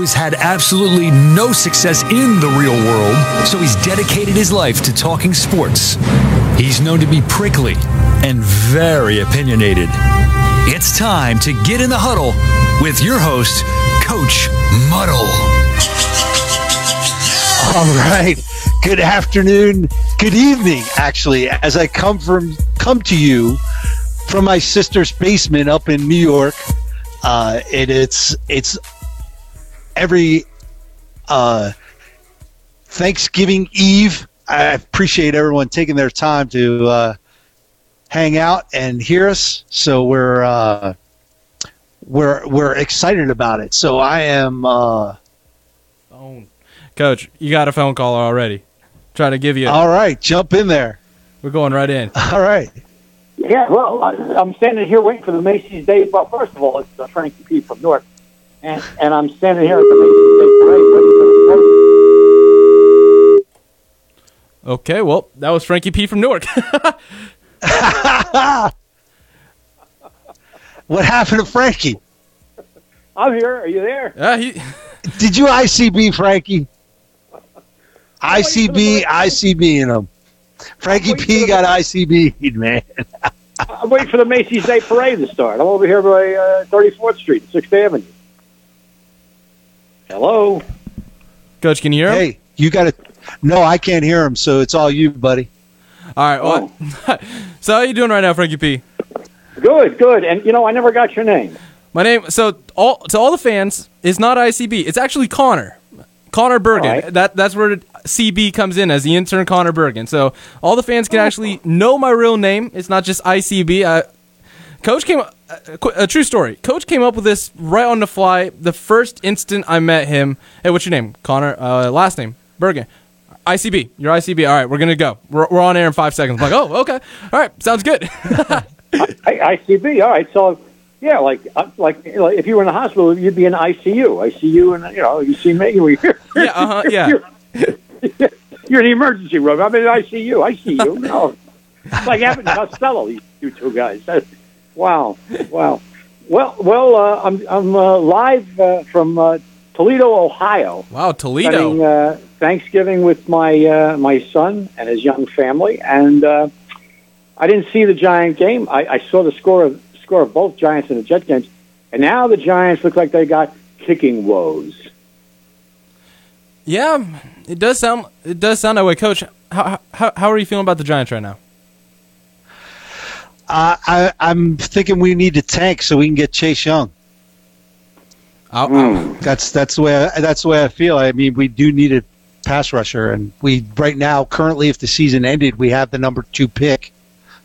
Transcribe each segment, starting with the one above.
has had absolutely no success in the real world, so he's dedicated his life to talking sports. He's known to be prickly and very opinionated. It's time to get in the huddle with your host, Coach Muddle. All right. Good afternoon. Good evening, actually, as I come from come to you from my sister's basement up in New York. Uh, and it's it's every uh, Thanksgiving Eve. I appreciate everyone taking their time to uh, hang out and hear us. So we're uh, we're we're excited about it. So I am. Uh, Phone. Coach, you got a phone call already. Try to give you. all right, jump in there. We're going right in. All right. Yeah, well, I, I'm standing here waiting for the Macy's Day. Well, first of all, it's uh, Frankie P from Newark, and and I'm standing here at the Macy's Day Parade waiting for the Okay, well, that was Frankie P from Newark. What happened to Frankie? I'm here. Are you there? yeah, he. Did you ICB Frankie? ICB, ICB in him. Frankie P got ICB'd, man. I'm waiting for the Macy's Day Parade to start. I'm over here by uh, 34th Street, 6th Avenue. Hello. Coach, can you hear him? Hey, you got to. No, I can't hear him, so it's all you, buddy. All right. Well, so how you doing right now, Frankie P? Good, good. And you know, I never got your name. My name. So all to all the fans, it's not ICB. It's actually Connor. Connor Bergen. All right. That that's where CB comes in as the intern Connor Bergen. So all the fans can actually know my real name. It's not just ICB. Uh, Coach came. A, a true story. Coach came up with this right on the fly. The first instant I met him. Hey, what's your name? Connor. Uh, last name Bergen. ICB. You're ICB. All right, we're gonna go. We're, we're on air in five seconds. I'm like, oh, okay. All right, sounds good. I, ICB. All right. So, yeah, like uh, like if you were in the hospital, you'd be in ICU. ICU, and you know, you see me. You're, Yeah, uh-huh, yeah. You're, you're in the emergency room. I'm in ICU. I see you. No, it's like Abbott and Costello. These you two guys. Wow, wow. Well, well, uh, I'm I'm uh, live uh, from uh, Toledo, Ohio. wow, Toledo. spending uh, Thanksgiving with my uh, my son and his young family, and uh, I didn't see the Giant game. I, I saw the score of score of both Giants and the Jet games, and now the Giants look like they got kicking woes. Yeah, it does sound it does sound that way, Coach. How how how are you feeling about the Giants right now? Uh, I, I'm thinking we need to tank so we can get Chase Young. I'll, Hmm. That's that's the way I, that's the way I feel. I mean, we do need a pass rusher, and we right now currently, if the season ended, we have the number two pick.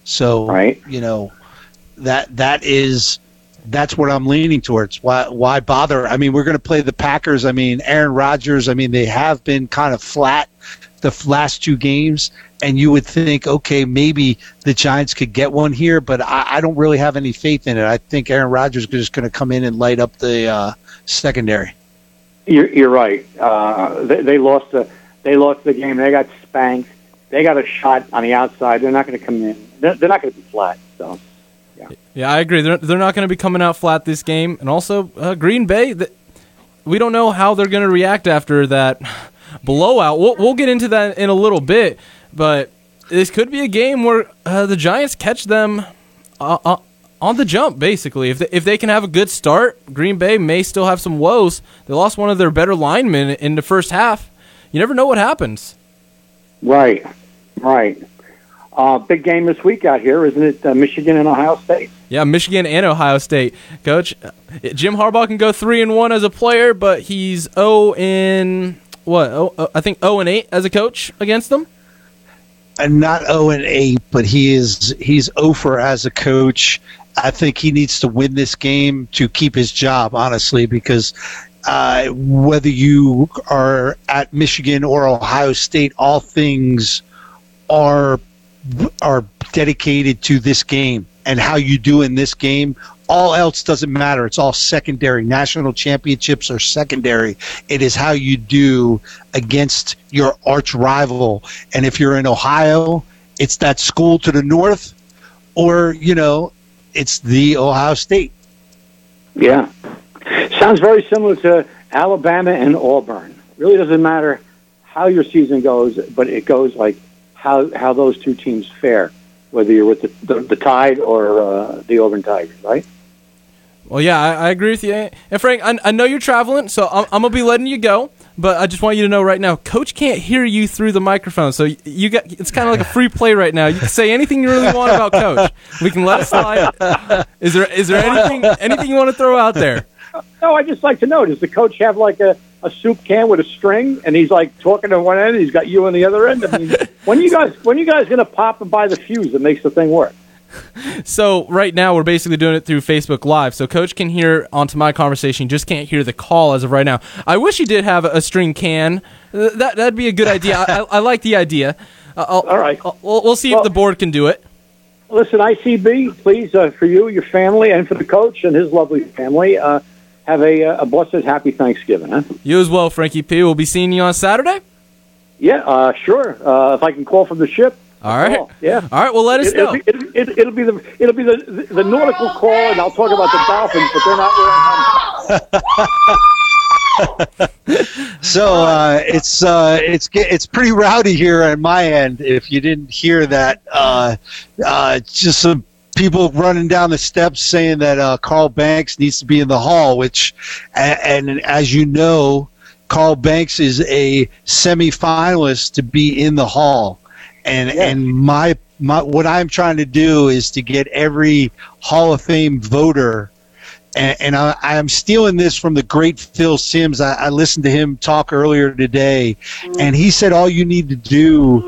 So Right. you know that that is that's what I'm leaning towards. Why why bother? I mean, we're going to play the Packers. I mean, Aaron Rodgers. I mean, they have been kind of flat the last two games, and you would think, okay, maybe the Giants could get one here, but I, I don't really have any faith in it. I think Aaron Rodgers is just going to come in and light up the uh, secondary. You're, you're right. Uh, they, they lost the they lost the game. They got spanked. They got a shot on the outside. They're not going to come in. They're, they're not going to be flat. So yeah, I agree. They're they're not going to be coming out flat this game, and also uh, Green Bay. th we don't know how they're going to react after that blowout. We'll we'll get into that in a little bit, but this could be a game where uh, the Giants catch them. Uh, uh, on the jump, basically, if they, if they can have a good start, Green Bay may still have some woes. They lost one of their better linemen in the first half. You never know what happens. right, right. Uh, big game this week out here, isn't it? Uh, Michigan and Ohio State. Yeah, Michigan and Ohio State, coach. uh, Jim Harbaugh can go three and one as a player, but he's zero in what? Oh, uh, I think zero and eight as a coach against them. And not 0 and 8, but he is he's over as a coach. I think he needs to win this game to keep his job, honestly, because uh, whether you are at Michigan or Ohio State, all things are are dedicated to this game and how you do in this game. All else doesn't matter. It's all secondary. National championships are secondary. It is how you do against your arch rival. And if you're in Ohio, it's that school to the north, or, you know, it's the Ohio State. Yeah. Sounds very similar to Alabama and Auburn. Really doesn't matter how your season goes, but it goes like how how those two teams fare, whether you're with the, the, the Tide or uh, the Auburn Tigers, right? Well, yeah, I, I agree with you. And Frank, I, I know you're traveling, so I'm, I'm gonna be letting you go. But I just want you to know right now, Coach can't hear you through the microphone, so you got it's kind of like a free play right now. You can say anything you really want about Coach. We can let it slide. Is there is there anything anything you want to throw out there? No, I just like to know. Does the coach have like a, a soup can with a string, and he's like talking to one end, and he's got you on the other end? I mean, when you guys when you guys gonna pop and buy the fuse that makes the thing work? So right now we're basically doing it through Facebook Live, so Coach can hear onto my conversation, just can't hear the call as of right now. I wish you did have a string can. Uh, That that'd be a good idea. I, I, like the idea. Uh, All right. We'll, we'll see Well- if the board can do it. Listen, ICB, please, uh, for you, your family, and for the coach and his lovely family, uh, have a, uh, a blessed, happy Thanksgiving. Huh? You as well, Frankie P. We'll be seeing you on Saturday. Yeah, uh, sure. Uh, if I can call from the ship. All right. call. Yeah. All right. Well, let us It, will know. be, it, it, it'll be the it'll be the, the the nautical call, and I'll talk about the dolphins, but they're not wearing helmets. So uh, it's uh, it's it's pretty rowdy here on my end. If you didn't hear that, uh, uh, just some people running down the steps saying that uh, Carl Banks needs to be in the hall. Which, and, and as you know, Carl Banks is a semifinalist to be in the hall, and Yeah. and my my what I'm trying to do is to get every Hall of Fame voter and, and I, I'm stealing this from the great Phil Simms. I, I listened to him talk earlier today, and he said all you need to do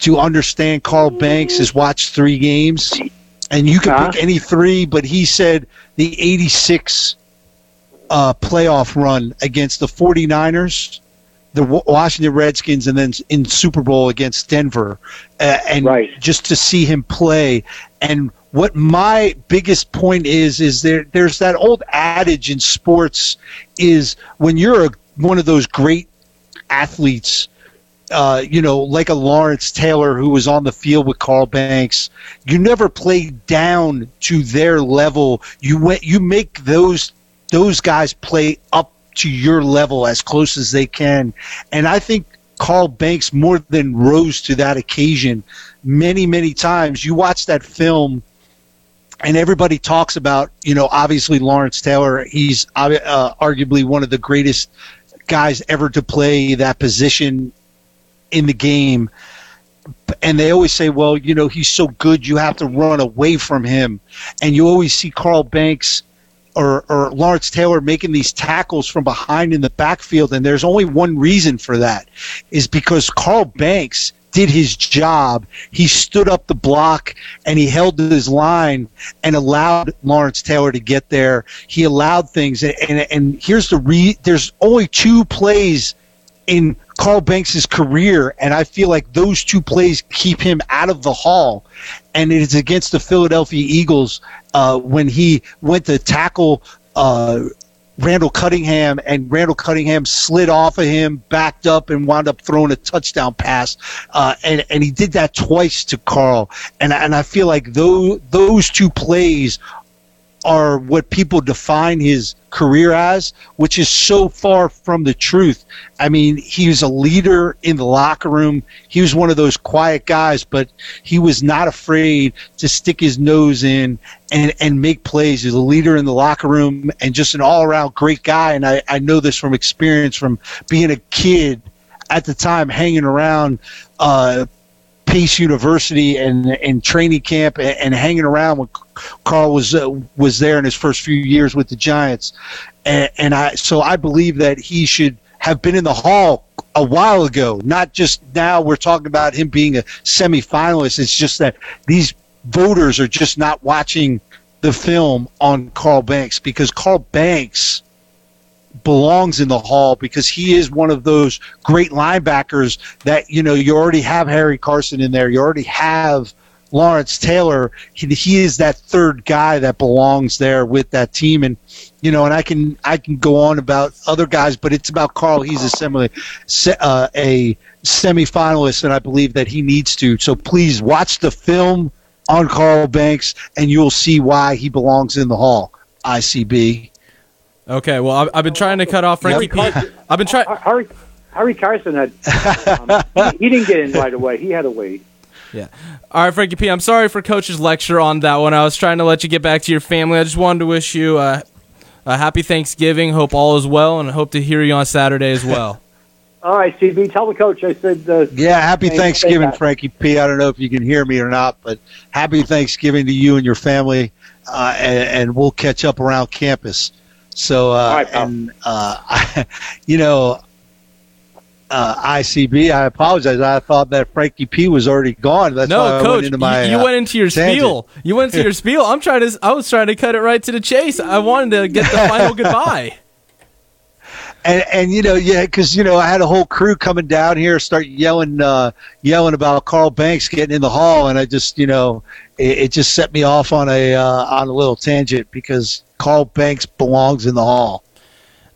to understand Carl Banks is watch three games, and you can Uh-huh. pick any three. But he said the '86 uh, playoff run against the 49ers. The Washington Redskins, and then in Super Bowl against Denver, uh, and Right. just to see him play. And what my biggest point is is there there's that old adage in sports is when you're a, one of those great athletes uh, you know, like a Lawrence Taylor who was on the field with Carl Banks. You never play down to their level. You went, you make those those guys play up to your level as close as they can. And I think Carl Banks more than rose to that occasion many, many times. You watch that film and everybody talks about, you know, obviously Lawrence Taylor. He's uh, arguably one of the greatest guys ever to play that position in the game. And they always say, well, you know, he's so good, you have to run away from him. And you always see Carl Banks or, or Lawrence Taylor making these tackles from behind in the backfield. And there's only one reason for that is because Carl Banks did his job. He stood up the block and he held his line and allowed Lawrence Taylor to get there. He allowed things. And, and, and here's the re, there's only two plays in Carl Banks' career, and I feel like those two plays keep him out of the hall. And it is against the Philadelphia Eagles uh, when he went to tackle uh, Randall Cunningham, and Randall Cunningham slid off of him, backed up, and wound up throwing a touchdown pass. Uh, and and he did that twice to Carl. And and I feel like those those two plays are what people define his career as, which is so far from the truth. I mean, he was a leader in the locker room. He was one of those quiet guys, but he was not afraid to stick his nose in and, and make plays. He's a leader in the locker room and just an all around great guy. And I, I know this from experience from being a kid at the time hanging around, uh, Pace University and and training camp and, and hanging around when Carl was uh, was there in his first few years with the Giants, and, and I so I believe that he should have been in the hall a while ago, not just now. We're talking about him being a semifinalist. It's just that these voters are just not watching the film on Carl Banks because Carl Banks belongs in the hall because he is one of those great linebackers that you know you already have Harry Carson in there. You already have Lawrence Taylor. He, he is that third guy that belongs there with that team. And you know and I can I can go on about other guys but it's about Carl. He's a semi uh, a semifinalist and I believe that he needs to. So please watch the film on Carl Banks and you'll see why he belongs in the hall ICB Okay, well, I've, I've been trying to cut off Frankie P. I've been trying. Harry, Harry Carson had. Um, he, he didn't get in right away. He had to wait. Yeah. All right, Frankie P. I'm sorry for Coach's lecture on that one. I was trying to let you get back to your family. I just wanted to wish you uh, a happy Thanksgiving. Hope all is well, and hope to hear you on Saturday as well. All right, CB, tell the coach I said. Uh, Yeah, happy Thanks, Thanksgiving. Frankie P. I don't know if you can hear me or not, but happy Thanksgiving to you and your family, uh, and, and we'll catch up around campus. So, uh, All right, pal. and uh, you know, uh, ICB, I apologize. I thought that Frankie P. was already gone. That's why no, I Coach, went into my. you, you uh, went into your tangent. spiel. You went into your spiel. I'm trying to. I was trying to cut it right to the chase. I wanted to get the final goodbye. And and you know yeah because you know I had a whole crew coming down here start yelling uh, yelling about Carl Banks getting in the hall and I just you know it, it just set me off on a uh, on a little tangent because Carl Banks belongs in the hall.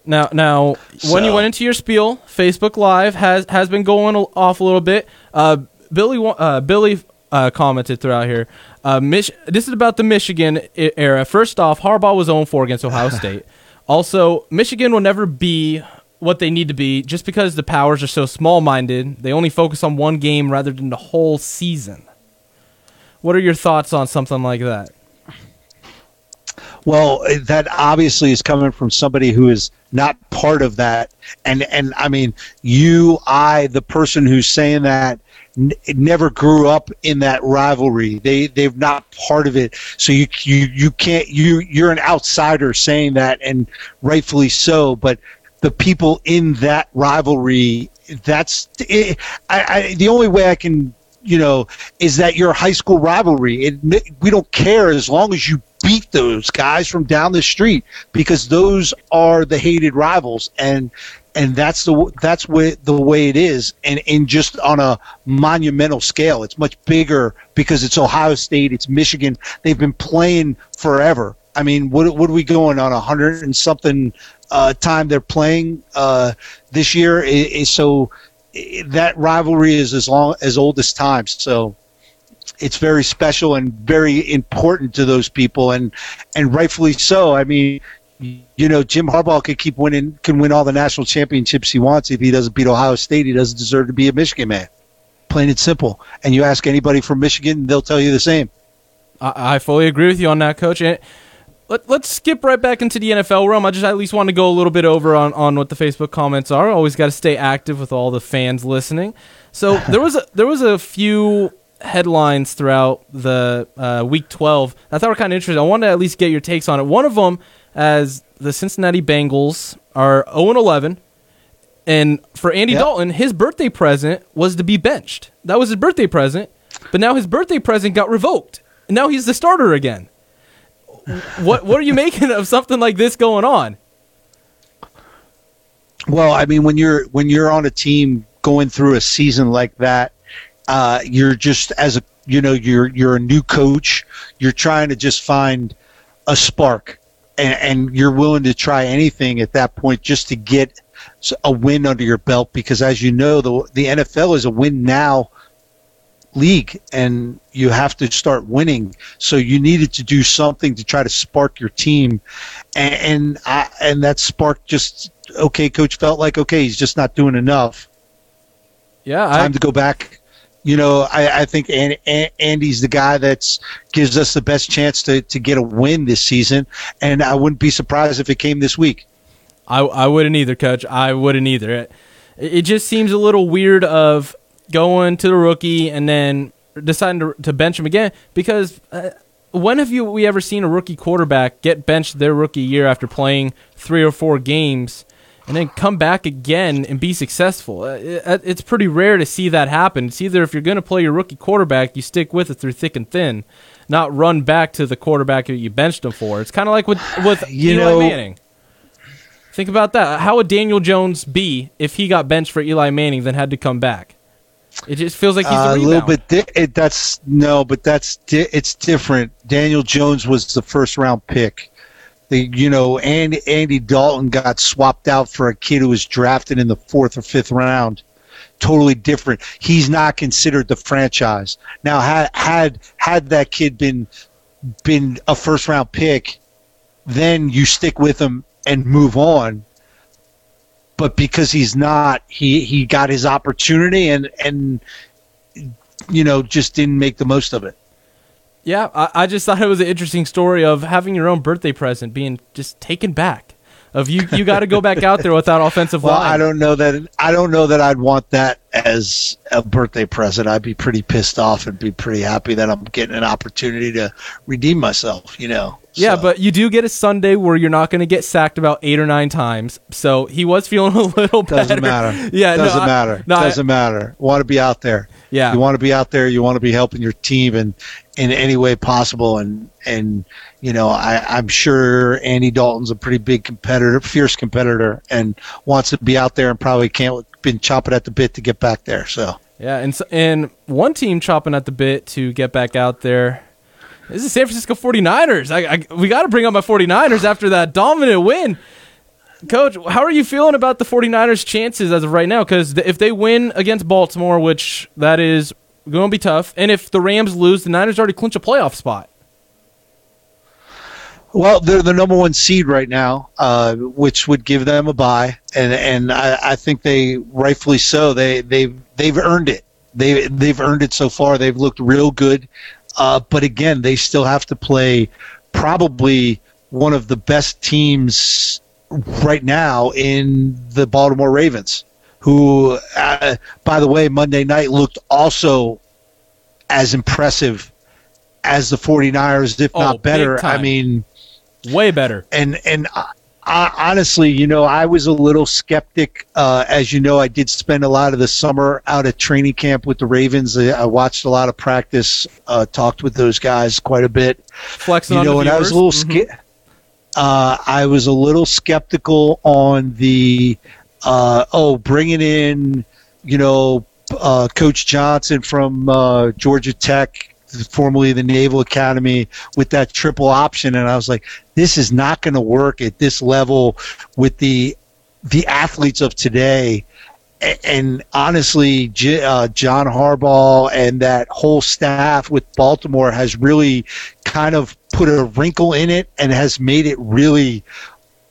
Now, now, when you went into your spiel, Facebook Live has has been going off a little bit. Uh, Billy, uh, Billy uh, commented throughout here. Uh, Mich- this is about the Michigan era. First off, Harbaugh was 0-4 against Ohio State. Also, Michigan will never be what they need to be just because the powers are so small-minded. They only focus on one game rather than the whole season. What are your thoughts on something like that? Well, eh, that obviously is coming from somebody who is not part of that, and and I mean you, I, the person who's saying that, n- never grew up in that rivalry. They they've not part of it, so you you you can't you you're an outsider saying that, and rightfully so. But the people in that rivalry, that's it, I, I the only way I can you know, is that your high school rivalry. It, we don't care as long as you beat those guys from down the street because those are the hated rivals, and and that's the that's way, the way it is, and in just on a monumental scale, it's much bigger because it's Ohio State, it's Michigan. They've been playing forever. I mean, what what are we going on a hundred and something uh, time they're playing uh, this year? So that rivalry is as long as old as time. So it's very special and very important to those people, and and rightfully so. I mean, you know, Jim Harbaugh could keep winning, can win all the national championships he wants. If he doesn't beat Ohio State, he doesn't deserve to be a Michigan man. Plain and simple. And you ask anybody from Michigan, they'll tell you the same. I, I fully agree with you on that, Coach. And let, let's skip right back into the NFL realm. I just at least want to go a little bit over on, on what the Facebook comments are. Always got to stay active with all the fans listening. So there was a, there was a few headlines throughout the uh, week 12 I thought were kind of interesting. I wanted to at least get your takes on it. One of them, as the Cincinnati Bengals are 0 11. And for Andy Yep. Dalton, his birthday present was to be benched. That was his birthday present, but now his birthday present got revoked. And now he's the starter again. What what are you making of something like this going on? Well, I mean, when you're when you're on a team going through a season like that, uh, you're just as a you know you're you're a new coach. You're trying to just find a spark, and, and you're willing to try anything at that point just to get a win under your belt. Because as you know, the the NFL is a win now league and you have to start winning so you needed to do something to try to spark your team and and, I, and that spark just okay coach felt like okay he's just not doing enough Yeah, I, time to go back you know i, I think An- An- andy's the guy that's gives us the best chance to, to get a win this season and i wouldn't be surprised if it came this week I I wouldn't either, Coach. I wouldn't either. It, it just seems a little weird of going to the rookie and then deciding to, to bench him again because. Uh, when have you we ever seen a rookie quarterback get benched their rookie year after playing three or four games and then come back again and be successful? Uh, it's pretty rare to see that happen. It's either if you're going to play your rookie quarterback, you stick with it through thick and thin, not run back to the quarterback that you benched him for. It's kind of like with with You Eli know- Manning. Think about that. How would Daniel Jones be if he got benched for Eli Manning, then had to come back? It just feels like he's Uh, a a little bit. Di- it, that's no, but that's di- it's different. Daniel Jones was the first round pick. The you know, and Andy Dalton got swapped out for a kid who was drafted in the fourth or fifth round. Totally different. He's not considered the franchise now. Had had had that kid been been a first round pick, then you stick with him and move on. But because he's not, he he got his opportunity and and you know just didn't make the most of it. Yeah, I, I just thought it was an interesting story of having your own birthday present being just taken back. Of you, you got to go back out there without offensive Well, line. I don't know that I don't know that I'd want that as a birthday present. I'd be pretty pissed off and be pretty happy that I'm getting an opportunity to redeem myself. You know. Yeah, So- but you do get a Sunday where you're not going to get sacked about eight or nine times. So he was feeling a little doesn't better. matter. Yeah, no, doesn't I- matter. no, doesn't matter. Want to be out there. Yeah. You want to be out there. You want to be helping your team in in any way possible. And and you know, I, I'm sure Andy Dalton's a pretty big competitor, fierce competitor, and wants to be out there and probably can't been chopping at the bit to get back there. So Yeah, and so, and one team chopping at the bit to get back out there. This is San Francisco 49ers. I, I we got to bring up my 49ers after that dominant win. Coach, how are you feeling about the 49ers chances as of right now cuz if they win against Baltimore, which that is going to be tough, and if the Rams lose, the Niners already clinch a playoff spot. Well, they're the number one seed right now, uh, which would give them a bye, and and I, I think they rightfully so. They they've they've earned it. They they've earned it so far. They've looked real good, uh, but again, they still have to play probably one of the best teams right now in the Baltimore Ravens, who, uh, by the way, Monday night looked also as impressive as the 49ers, if Oh, not better. I mean Way better. and and I, I, honestly, you know, I was a little skeptic. Uh, as you know, I did spend a lot of the summer out at training camp with the Ravens. I, I watched a lot of practice, uh, talked with those guys quite a bit. Flexing You on know, the and I was a little viewers. sca- uh, I was a little skeptical on the uh, oh, bringing in, you know, uh, Coach Johnson from uh, Georgia Tech, formerly the Naval Academy, with that triple option, and I was like, this is not going to work at this level with the the athletes of today. And honestly, uh, John Harbaugh and that whole staff with Baltimore has really kind of put a wrinkle in it and has made it really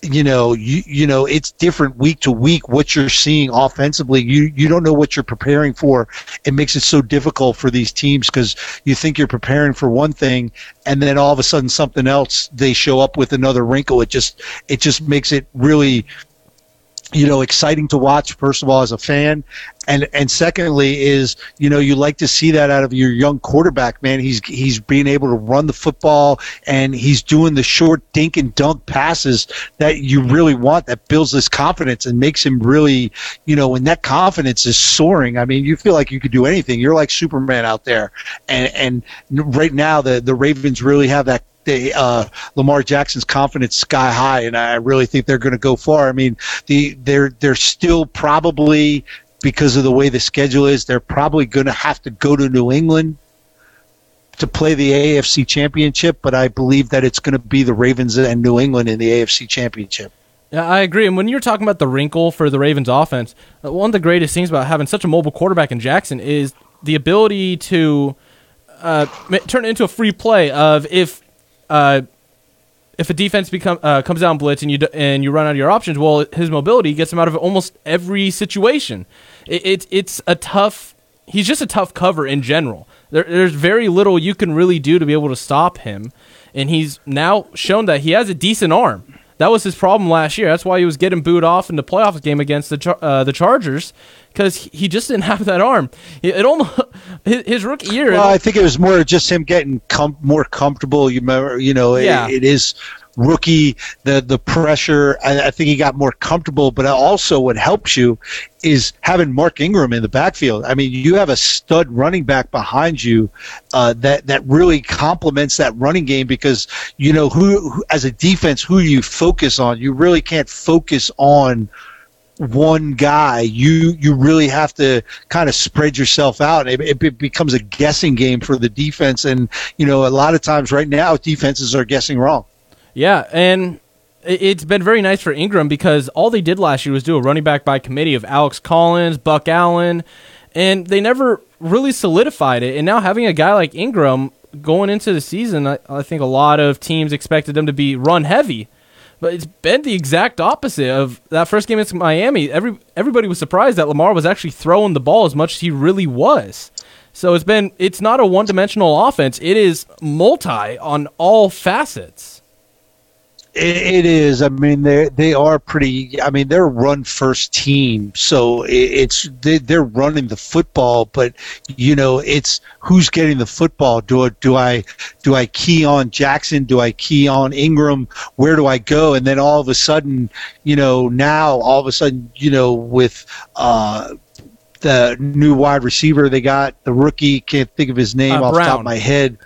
you know you you know it's different week to week what you're seeing offensively. You you don't know what you're preparing for. It makes it so difficult for these teams because you think you're preparing for one thing and then all of a sudden something else they show up with another wrinkle. It just it just makes it really you know exciting to watch first of all as a fan. And and secondly is you know you like to see that out of your young quarterback man. He's he's being able to run the football and he's doing the short dink and dunk passes that you really want that builds this confidence and makes him really you know when that confidence is soaring i mean you feel like you could do anything. You're like superman out there. And and right now the the ravens really have that they, uh, Lamar Jackson's confidence sky high, and I really think they're going to go far. I mean, the they're they're still probably because of the way the schedule is, they're probably going to have to go to New England to play the AFC Championship. But I believe that it's going to be the Ravens and New England in the AFC Championship. Yeah, I agree. And when you're talking about the wrinkle for the Ravens offense, uh, one of the greatest things about having such a mobile quarterback in Jackson is the ability to uh, turn it into a free play of if uh, if a defense become uh, comes down blitz and you d- and you run out of your options, well, his mobility gets him out of almost every situation. It, it's it's a tough. He's just a tough cover in general. There, there's very little you can really do to be able to stop him, and he's now shown that he has a decent arm. That was his problem last year. That's why he was getting booed off in the playoff game against the Char- uh, the Chargers because he just didn't have that arm. It, it almost his, his rookie year. Well, I think it was more just him getting com- more comfortable. You remember, you know, it- Yeah. it is rookie the the pressure. I, I think he got more comfortable. But also, what helps you is having Mark Ingram in the backfield. I mean, you have a stud running back behind you uh, that that really complements that running game because you know who, who as a defense who you focus on. You really can't focus on one guy, you you really have to kind of spread yourself out. It, it, it becomes a guessing game for the defense, and you know a lot of times right now defenses are guessing wrong. Yeah, and it- it's been very nice for Ingram because all they did last year was do a running back by committee of Alex Collins, Buck Allen, and they never really solidified it. And now having a guy like Ingram going into the season, I, I think a lot of teams expected them to be run heavy. But it's been the exact opposite of that first game against Miami. Every everybody was surprised that Lamar was actually throwing the ball as much as he really was. So it's been it's not a one dimensional offense. It is multi on all facets. It, it is. I mean, they they are pretty. I mean, they're a run first team, so it, it's they, they're running the football. But you know, it's who's getting the football. Do I do I do I key on Jackson? Do I key on Ingram? Where do I go? And then all of a sudden, you know, now all of a sudden, you know, with uh, the new wide receiver they got, the rookie can't think of his name Uh, off the top of my head.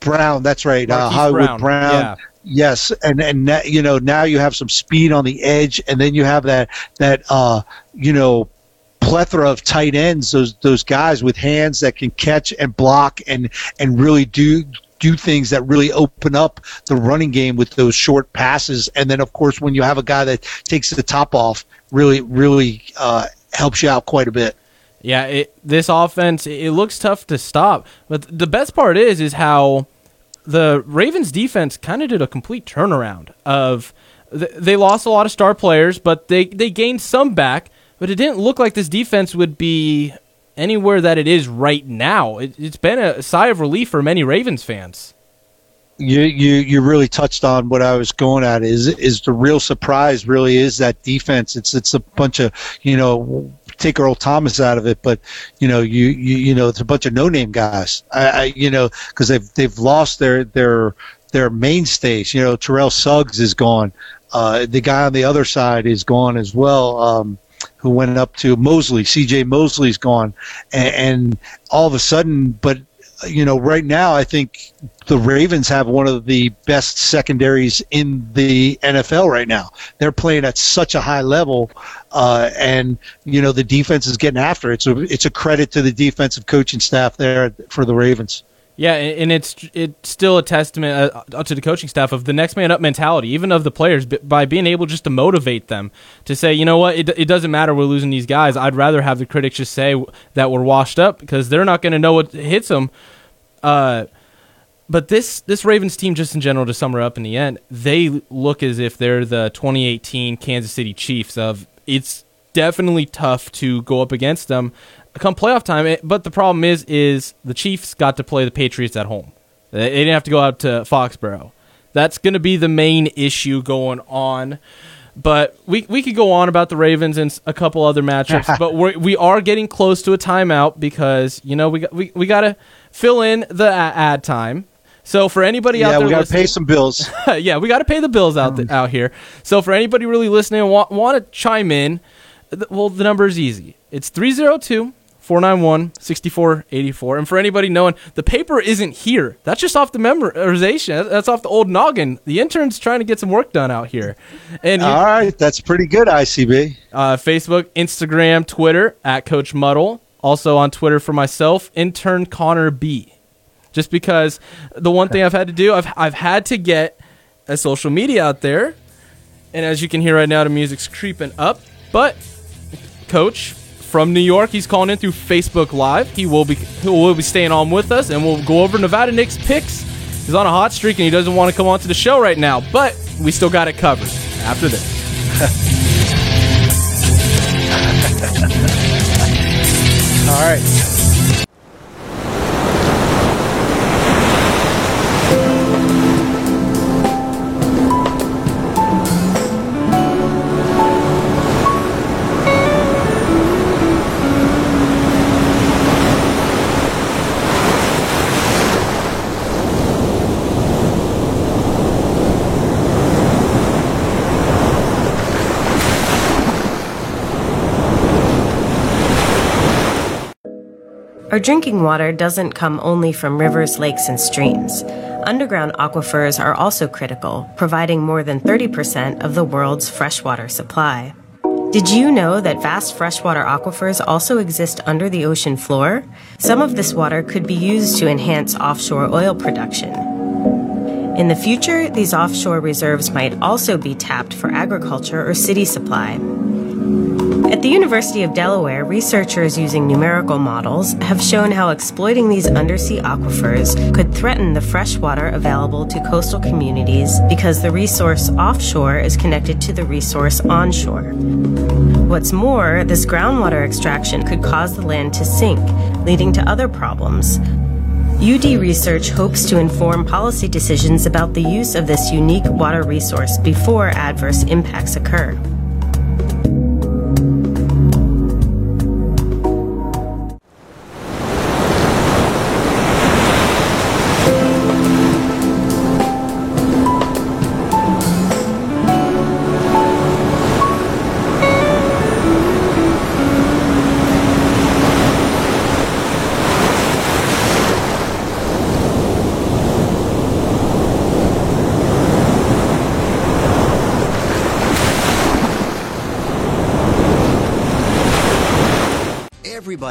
Brown, that's right. Uh, Hollywood Brown, Brown. yeah. Yes, and and you know now you have some speed on the edge, and then you have that that uh you know plethora of tight ends, those those guys with hands that can catch and block and and really do do things that really open up the running game with those short passes, and then of course when you have a guy that takes the top off, really really uh, helps you out quite a bit. Yeah, it, this offense it looks tough to stop. But the best part is is how the Ravens defense kind of did a complete turnaround of th- they lost a lot of star players, but they they gained some back, but it didn't look like this defense would be anywhere that it is right now. It, it's been a sigh of relief for many Ravens fans. you you you really touched on what I was going at is is the real surprise really is that defense it's it's a bunch of you know take Earl Thomas out of it but you know you you, you know it's a bunch of no name guys. I, I you know because they've they've lost their their their mainstays. You know Terrell Suggs is gone. Uh, the guy on the other side is gone as well um, who went up to Mosley. CJ Mosley's gone. And, and all of a sudden but you know, right now I think the Ravens have one of the best secondaries in the NFL right now. They're playing at such a high level, uh, and you know the defense is getting after it. So it's a credit to the defensive coaching staff there for the Ravens. Yeah, and it's it's still a testament uh, to the coaching staff of the next man up mentality, even of the players, by being able just to motivate them to say, you know what, it, it doesn't matter we're losing these guys. I'd rather have the critics just say that we're washed up because they're not going to know what hits them. Uh, but this this Ravens team, just in general, to sum her up in the end, they look as if they're the 2018 Kansas City Chiefs. Of it's definitely tough to go up against them come playoff time. It- But the problem is, is the Chiefs got to play the Patriots at home. They they didn't have to go out to Foxborough. That's going to be the main issue going on. But we we could go on about the Ravens and a couple other matchups, but we're, we are getting close to a timeout because you know we got, we we got to fill in the ad time. So for anybody out there, Yeah, we got to pay some bills. yeah, we got to pay the bills out th- out here. So for anybody really listening and want, want to chime in, th- well, the number is easy. It's 302 491 6484. And for anybody knowing, the paper isn't here. That's just off the memorization. That's off the old noggin. The intern's trying to get some work done out here. And you- All right, that's pretty good, ICB. uh, Facebook, Instagram, Twitter at Coach Muddle. Also on Twitter for myself, intern Connor B. Just because the one thing I've had to do, I've I've had to get a social media out there, and as you can hear right now, the music's creeping up. But Coach from New York, he's calling in through Facebook Live. He will be will be staying on with us, and we'll go over Nevada Nick's picks. He's on a hot streak, and he doesn't want to come on to the show right now, but we still got it covered after this. All right. Our drinking water doesn't come only from rivers, lakes, and streams. Underground aquifers are also critical, providing more than 30% of the world's freshwater supply. Did you know that vast freshwater aquifers also exist under the ocean floor? Some of this water could be used to enhance offshore oil production. In the future, these offshore reserves might also be tapped for agriculture or city supply. At the University of Delaware, researchers using numerical models have shown how exploiting these undersea aquifers could threaten the fresh water available to coastal communities because the resource offshore is connected to the resource onshore. What's more, this groundwater extraction could cause the land to sink, leading to other problems. UD Research hopes to inform policy decisions about the use of this unique water resource before adverse impacts occur.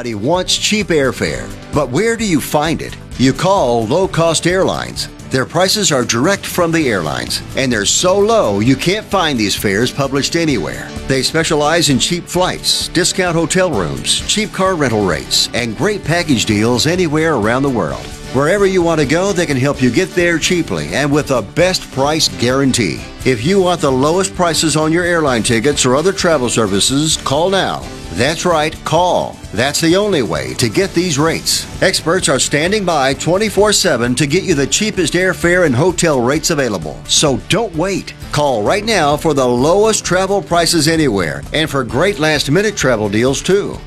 Everybody wants cheap airfare, but where do you find it? You call low cost airlines. Their prices are direct from the airlines, and they're so low you can't find these fares published anywhere. They specialize in cheap flights, discount hotel rooms, cheap car rental rates, and great package deals anywhere around the world. Wherever you want to go, they can help you get there cheaply and with a best price guarantee. If you want the lowest prices on your airline tickets or other travel services, call now. That's right, call. That's the only way to get these rates. Experts are standing by 24 7 to get you the cheapest airfare and hotel rates available. So don't wait. Call right now for the lowest travel prices anywhere and for great last minute travel deals too.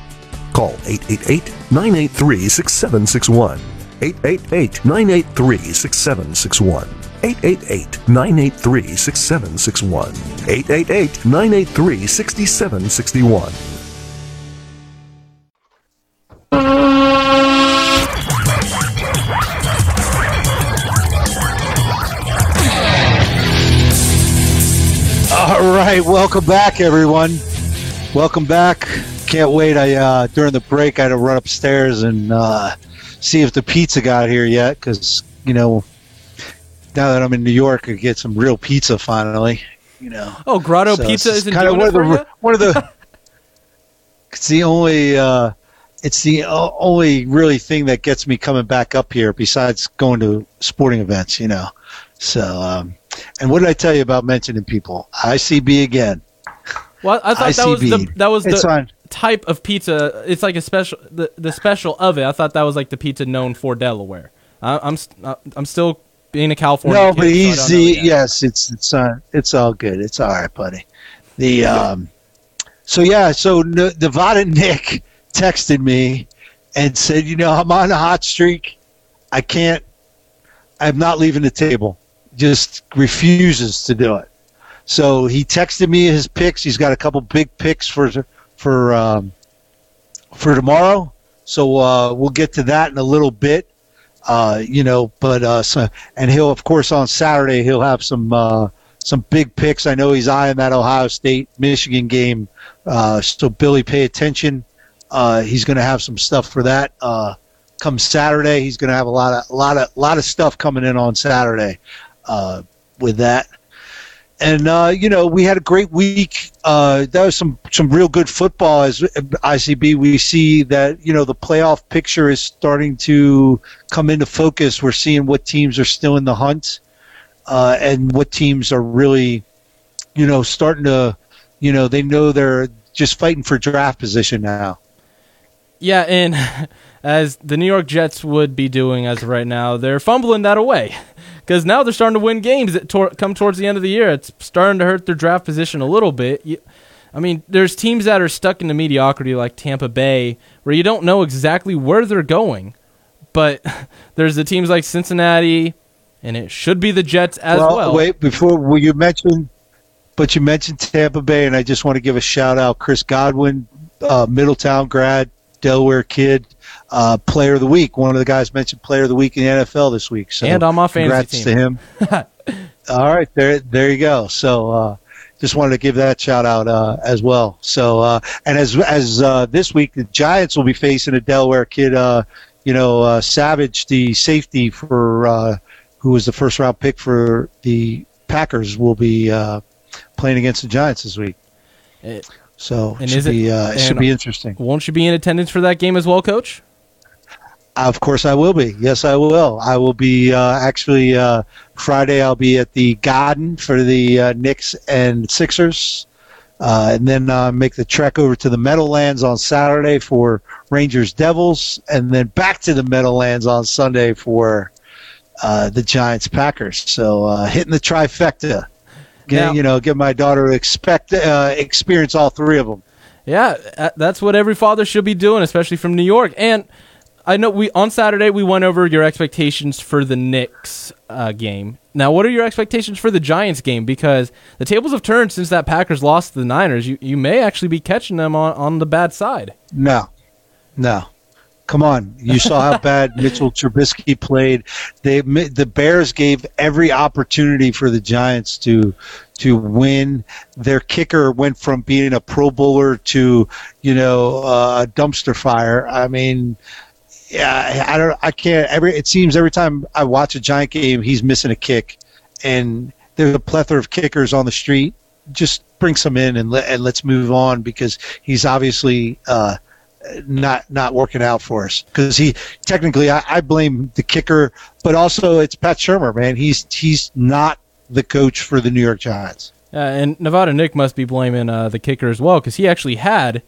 Call 888 983 6761. 888 983 6761. 888 983 6761. 888 983 6761. All right, welcome back, everyone. Welcome back. Can't wait. I uh, during the break, I had to run upstairs and uh, see if the pizza got here yet, because you know, now that I'm in New York, I get some real pizza finally. You know. Oh, Grotto So Pizza isn't kinda one of the one of the. it's the only. Uh, it's the only really thing that gets me coming back up here, besides going to sporting events. You know. So, um, and what did I tell you about mentioning people? ICB again. Well, I thought that was the that was the on. type of pizza. It's like a special the, the special of it. I thought that was like the pizza known for Delaware. I, I'm uh, I'm still being a California. No, kid, but so he's don't the yes. It's it's uh, it's all good. It's all right, buddy. The um, so yeah, so Nevada Nick texted me and said, you know, I'm on a hot streak. I can't. I'm not leaving the table. Just refuses to do it. So he texted me his picks. He's got a couple big picks for for um, for tomorrow. So uh, we'll get to that in a little bit. Uh, you know, but uh, so, and he'll of course on Saturday he'll have some uh, some big picks. I know he's eyeing that Ohio State Michigan game. Uh, so Billy, pay attention. Uh, he's going to have some stuff for that. Come Saturday, he's going to have a lot of a lot of lot of stuff coming in on Saturday uh, with that. And uh, you know, we had a great week. Uh, that was some some real good football. As ICB, we see that you know the playoff picture is starting to come into focus. We're seeing what teams are still in the hunt, uh, and what teams are really, you know, starting to, you know, they know they're just fighting for draft position now. Yeah, and as the New York Jets would be doing as of right now, they're fumbling that away because now they're starting to win games that tor- come towards the end of the year. It's starting to hurt their draft position a little bit. You, I mean, there's teams that are stuck in the mediocrity like Tampa Bay, where you don't know exactly where they're going, but there's the teams like Cincinnati, and it should be the Jets as well. wait before well, you mentioned, but you mentioned Tampa Bay, and I just want to give a shout out, Chris Godwin, uh, Middletown grad, Delaware kid, uh, player of the week. One of the guys mentioned player of the week in the NFL this week. So And on my fantasy congrats team. to him. All right, there, there you go. So, uh, just wanted to give that shout out uh, as well. So, uh, and as as uh, this week, the Giants will be facing a Delaware kid. Uh, you know, uh, Savage, the safety for uh, who was the first round pick for the Packers, will be uh, playing against the Giants this week. It- So And it is should it- be uh, it should be interesting. Won't you be in attendance for that game as well, Coach? Of course, I will be. Yes, I will. I will be uh, actually uh, Friday. I'll be at the Garden for the uh, Knicks and Sixers, uh, and then uh, make the trek over to the Meadowlands on Saturday for Rangers Devils, and then back to the Meadowlands on Sunday for uh, the Giants Packers. So uh, hitting the trifecta. Get, Now- you know, give my daughter expect uh, experience all three of them. Yeah, that's what every father should be doing, especially from New York. And I know we on Saturday we went over your expectations for the Knicks uh, game. Now, what are your expectations for the Giants game? Because the tables have turned since that Packers lost to the Niners. You you may actually be catching them on, on the bad side. No, no. Come on! You saw how bad Mitchell Trubisky played. They the Bears gave every opportunity for the Giants to to win. Their kicker went from being a Pro Bowler to you know uh, a dumpster fire. I mean, yeah, I don't. I can't. Every it seems every time I watch a Giant game, he's missing a kick, and there's a plethora of kickers on the street. Just bring some in and let and let's move on because he's obviously. Uh, not not working out for us because he technically I, I blame the kicker, but also it's Pat Shurmur, man. He's he's not the coach for the New York Giants. Uh, and Nevada Nick must be blaming uh, the kicker as well because he actually had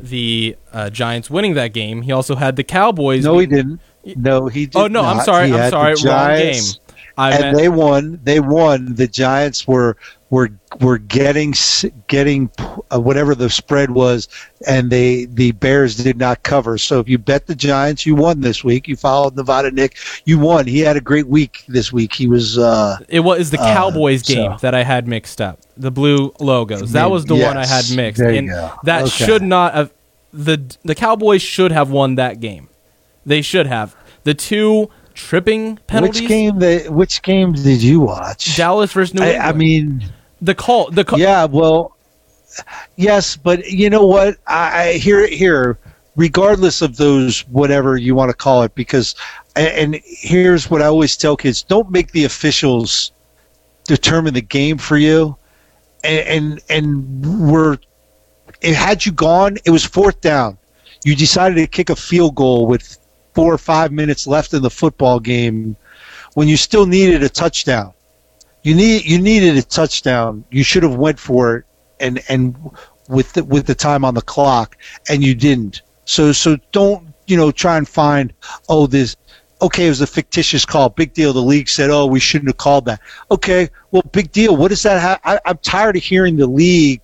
the uh, Giants winning that game. He also had the Cowboys. No, he didn't. No, he did Oh no, I'm sorry. He I'm sorry. the Wrong game. I and meant, they won. They won. The Giants were were were getting getting uh, whatever the spread was, and they the Bears did not cover. So if you bet the Giants, you won this week. You followed Nevada Nick, you won. He had a great week this week. He was. Uh, it was the uh, Cowboys game so- that I had mixed up. The blue logos. That was the one I had mixed. there you and go. that Okay. should not have the the Cowboys should have won that game. They should have. The two tripping penalties. which game? The which game did you watch? Dallas versus New I, England. I mean, the call. The call. yeah. Well, yes, but you know what? I, I here here. Regardless of those, whatever you want to call it, because and here's what I always tell kids: don't make the officials determine the game for you. And and, and we're it, had you gone, it was fourth down. You decided to kick a field goal with four or five minutes left in the football game when you still needed a touchdown. You need you needed a touchdown. You should have went for it and and with the, with the time on the clock and you didn't. So so don't you know try and find oh this okay it was a fictitious call. Big deal. The league said oh we shouldn't have called that. Okay. Well big deal. What does that have I, I'm tired of hearing the league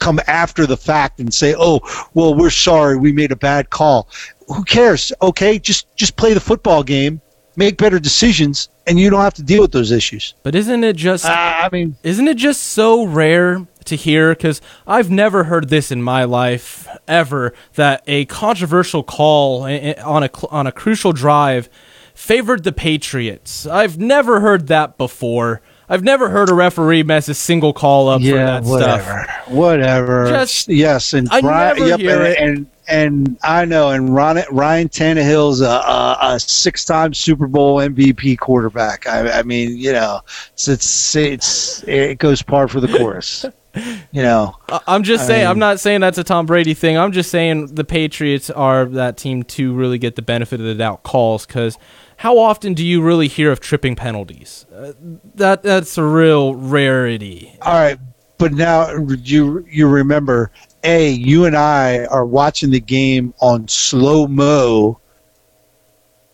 come after the fact and say oh well we're sorry. We made a bad call. Who cares? Okay. Just just play the football game make better decisions and you don't have to deal with those issues But isn't it just? uh, I mean Isn't it just so rare to hear? Because I've never heard this in my life ever that a controversial call i- i- on a on a crucial drive favored the Patriots. I've never heard that before. I've never heard a referee mess a single call up for yeah, that whatever, stuff. whatever. Just- yes, and I Brian, never yep, hear and, it. and and I know, and Ron, Ryan Tannehill's a, a, a six-time Super Bowl MVP quarterback. I, I mean, you know, it's, it's it's it goes par for the course. You know, I'm just I saying. I'm not saying that's a Tom Brady thing. I'm just saying the Patriots are that team to really get the benefit of the doubt calls. Because how often do you really hear of tripping penalties? Uh, that that's a real rarity. all right, but now you you remember, a you and I are watching the game on slow mo.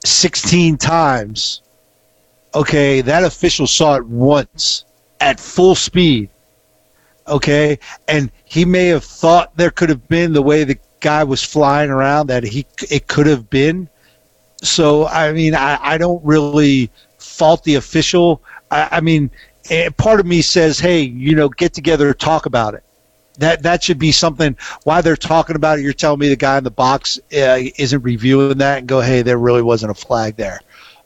16 times. Okay, that official saw it once at full speed. Okay, and he may have thought there could have been the way the guy was flying around that he it could have been. So I mean, I, I don't really fault the official. I, I mean, eh, part of me says, hey, you know, get together, talk about it. That that should be something. Why they're talking about it? You're telling me the guy in the box uh, isn't reviewing that and go, hey, there really wasn't a flag there.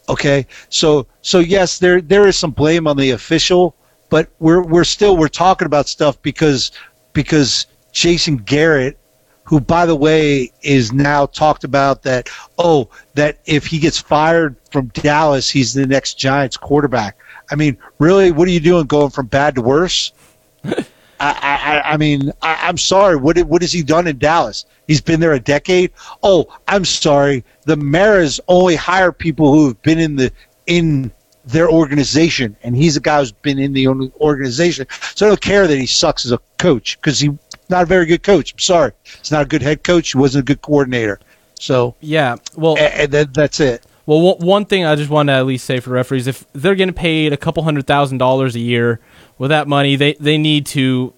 Okay, so so yes, there there is some blame on the official, but we're we're still we're talking about stuff because because Jason Garrett, who by the way is now talked about that oh that if he gets fired from Dallas, he's the next Giants quarterback. I mean, really, what are you doing going from bad to worse? I, I, I mean, I, I'm sorry. What what has he done in Dallas? He's been there a decade. Oh, I'm sorry. The Maras only hire people who have been in the in their organization, and he's a guy who's been in the organization. So I don't care that he sucks as a coach because he's not a very good coach. I'm sorry. He's not a good head coach. He wasn't a good coordinator. So yeah, well, and, and that's it. Well, one thing I just want to at least say for referees, if they're getting paid a couple hundred thousand dollars a year with that money, they they need to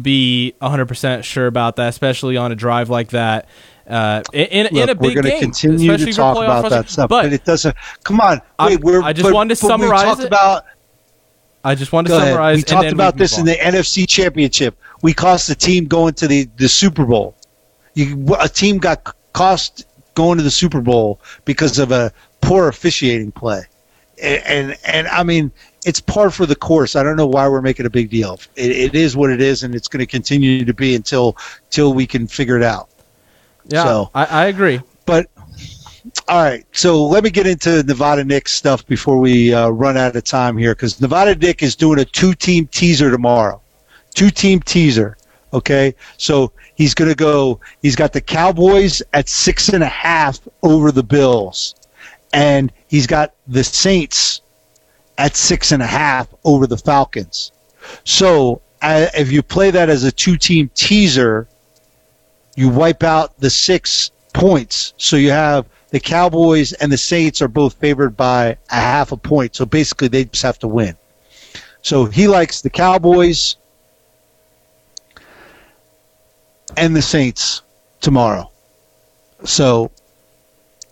be 100% sure about that, especially on a drive like that. Uh, in, Look, in a big we're game, continue to talk about that stuff, but, but, it doesn't. Come on, wait, we're, I just but, wanted to summarize. About, I just wanted to summarize. We talked about we this in the NFC Championship. We cost the team going to the, the Super Bowl. You, a team got cost going to the Super Bowl because of a poor officiating play. And, and, and I mean, it's par for the course. I don't know why we're making a big deal. It, it is what it is, and it's going to continue to be until until we can figure it out. Yeah, so, I, I agree. But all right, so let me get into Nevada Nick stuff before we uh, run out of time here, because Nevada Nick is doing a two-team teaser tomorrow. Two-team teaser. Okay, so he's going to go. He's got the Cowboys at six and a half over the Bills, and he's got the Saints at six and a half over the Falcons. So uh, if you play that as a two-team teaser, you wipe out the six points. So you have the Cowboys and the Saints are both favored by a half a point. So basically, they just have to win. So he likes the Cowboys and the Saints tomorrow. So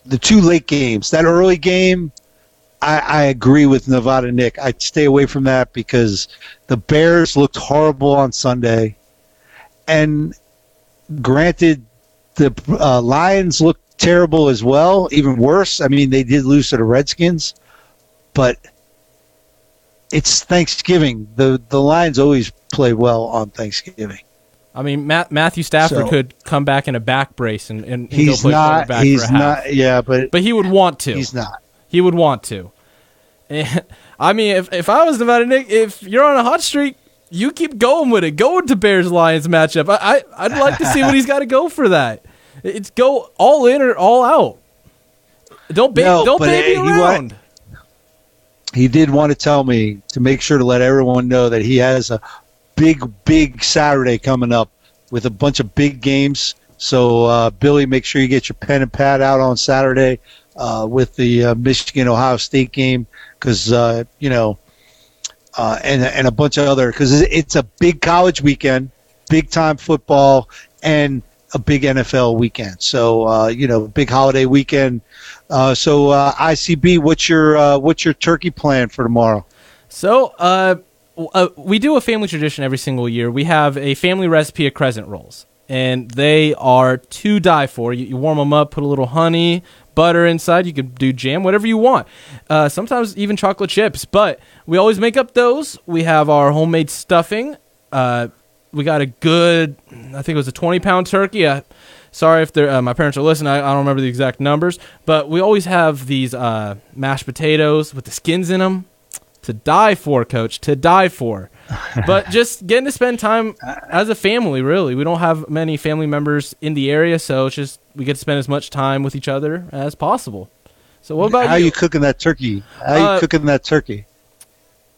the two late games, that early game, I, I, agree with Nevada Nick. I'd stay away from that because the Bears looked horrible on Sunday. And granted, the uh, Lions looked terrible as well, even worse. I mean, they did lose to the Redskins, but it's Thanksgiving. The the Lions always play well on Thanksgiving. I mean, Matt, Matthew Stafford so, could come back in a back brace and, and, and he's go play not. Back he's for a half. not. Yeah, but but he would want to. He's not. He would want to. And, I mean, if if I was Nevada Nick, if you're on a hot streak, you keep going with it. Go into Bears Lions matchup. I, I would like to see what he's got to go for that. It's go all in or all out. Don't ba- no, don't baby eh, he around. he did want to tell me to make sure to let everyone know that he has a big, big Saturday coming up with a bunch of big games. So, uh, Billy, make sure you get your pen and pad out on Saturday uh, with the uh, Michigan Ohio State game because uh, you know, uh, and and a bunch of other because it's a big college weekend, big time football, and a big NFL weekend. So uh, you know, big holiday weekend. So ICB, what's your what's your turkey plan for tomorrow? So uh, we do a family tradition every single year. We have a family recipe of crescent rolls, and they are to die for. You, you warm them up, put a little honey, butter inside. You can do jam, whatever you want. Uh, sometimes even chocolate chips. But we always make up those. We have our homemade stuffing. Uh, we got a good, I think it was a 20 pound turkey. Uh, sorry if uh, my parents are listening. I, I, don't remember the exact numbers. But we always have these uh, mashed potatoes with the skins in them. To die for, coach. To die for. but just getting to spend time as a family, really. We don't have many family members in the area, so it's just we get to spend as much time with each other as possible. So what about how you? you cooking that turkey? How uh, you cooking that turkey?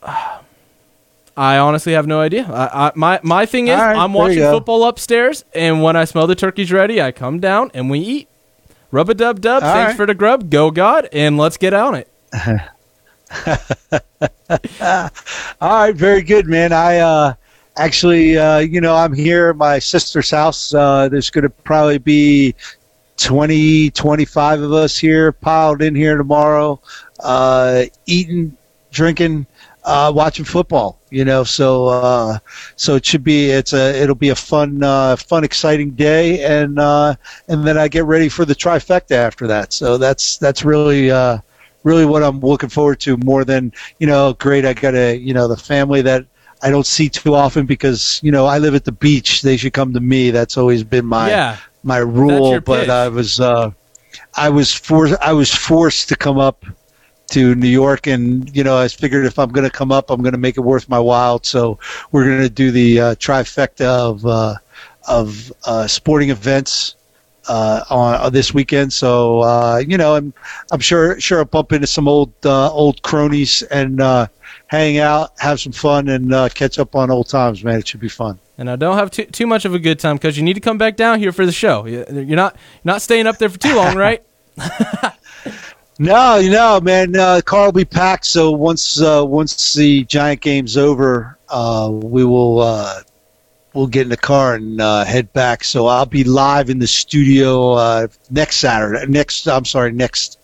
I honestly have no idea. I, I, my my thing is, right, I'm watching football upstairs, and when I smell the turkey's ready, I come down and we eat. Rub a dub dub. Thanks right. for the grub. Go God, and let's get on it. All right, very good, man. I uh, actually, uh, you know, I'm here at my sister's house. Uh, there's going to probably be 20, 25 of us here piled in here tomorrow, uh, eating, drinking, uh, watching football. You know, so uh, so it should be it's a it'll be a fun uh, fun exciting day, and uh, and then I get ready for the trifecta after that. So that's that's really. Uh, really what I'm looking forward to more than you know. Great, I got a you know the family that I don't see too often because you know I live at the beach. They should come to me. That's always been my yeah, my rule. But I was uh, I was forced I was forced to come up to New York, and you know, I figured if I'm going to come up, I'm going to make it worth my while. So we're going to do the uh, trifecta of uh, of uh, sporting events uh, on uh, this weekend. So uh, you know, I'm I'm sure sure I'll bump into some old uh, old cronies and uh, hang out, have some fun, and uh, catch up on old times. Man, it should be fun. And I don't have too, too much of a good time because you need to come back down here for the show. You- You're not you're not staying up there for too long, right? No, you know, man, uh, car will be packed. So once uh, once the giant game's over, uh, we will uh, we'll get in the car and uh, head back. So I'll be live in the studio uh, next Saturday. Next, I'm sorry, next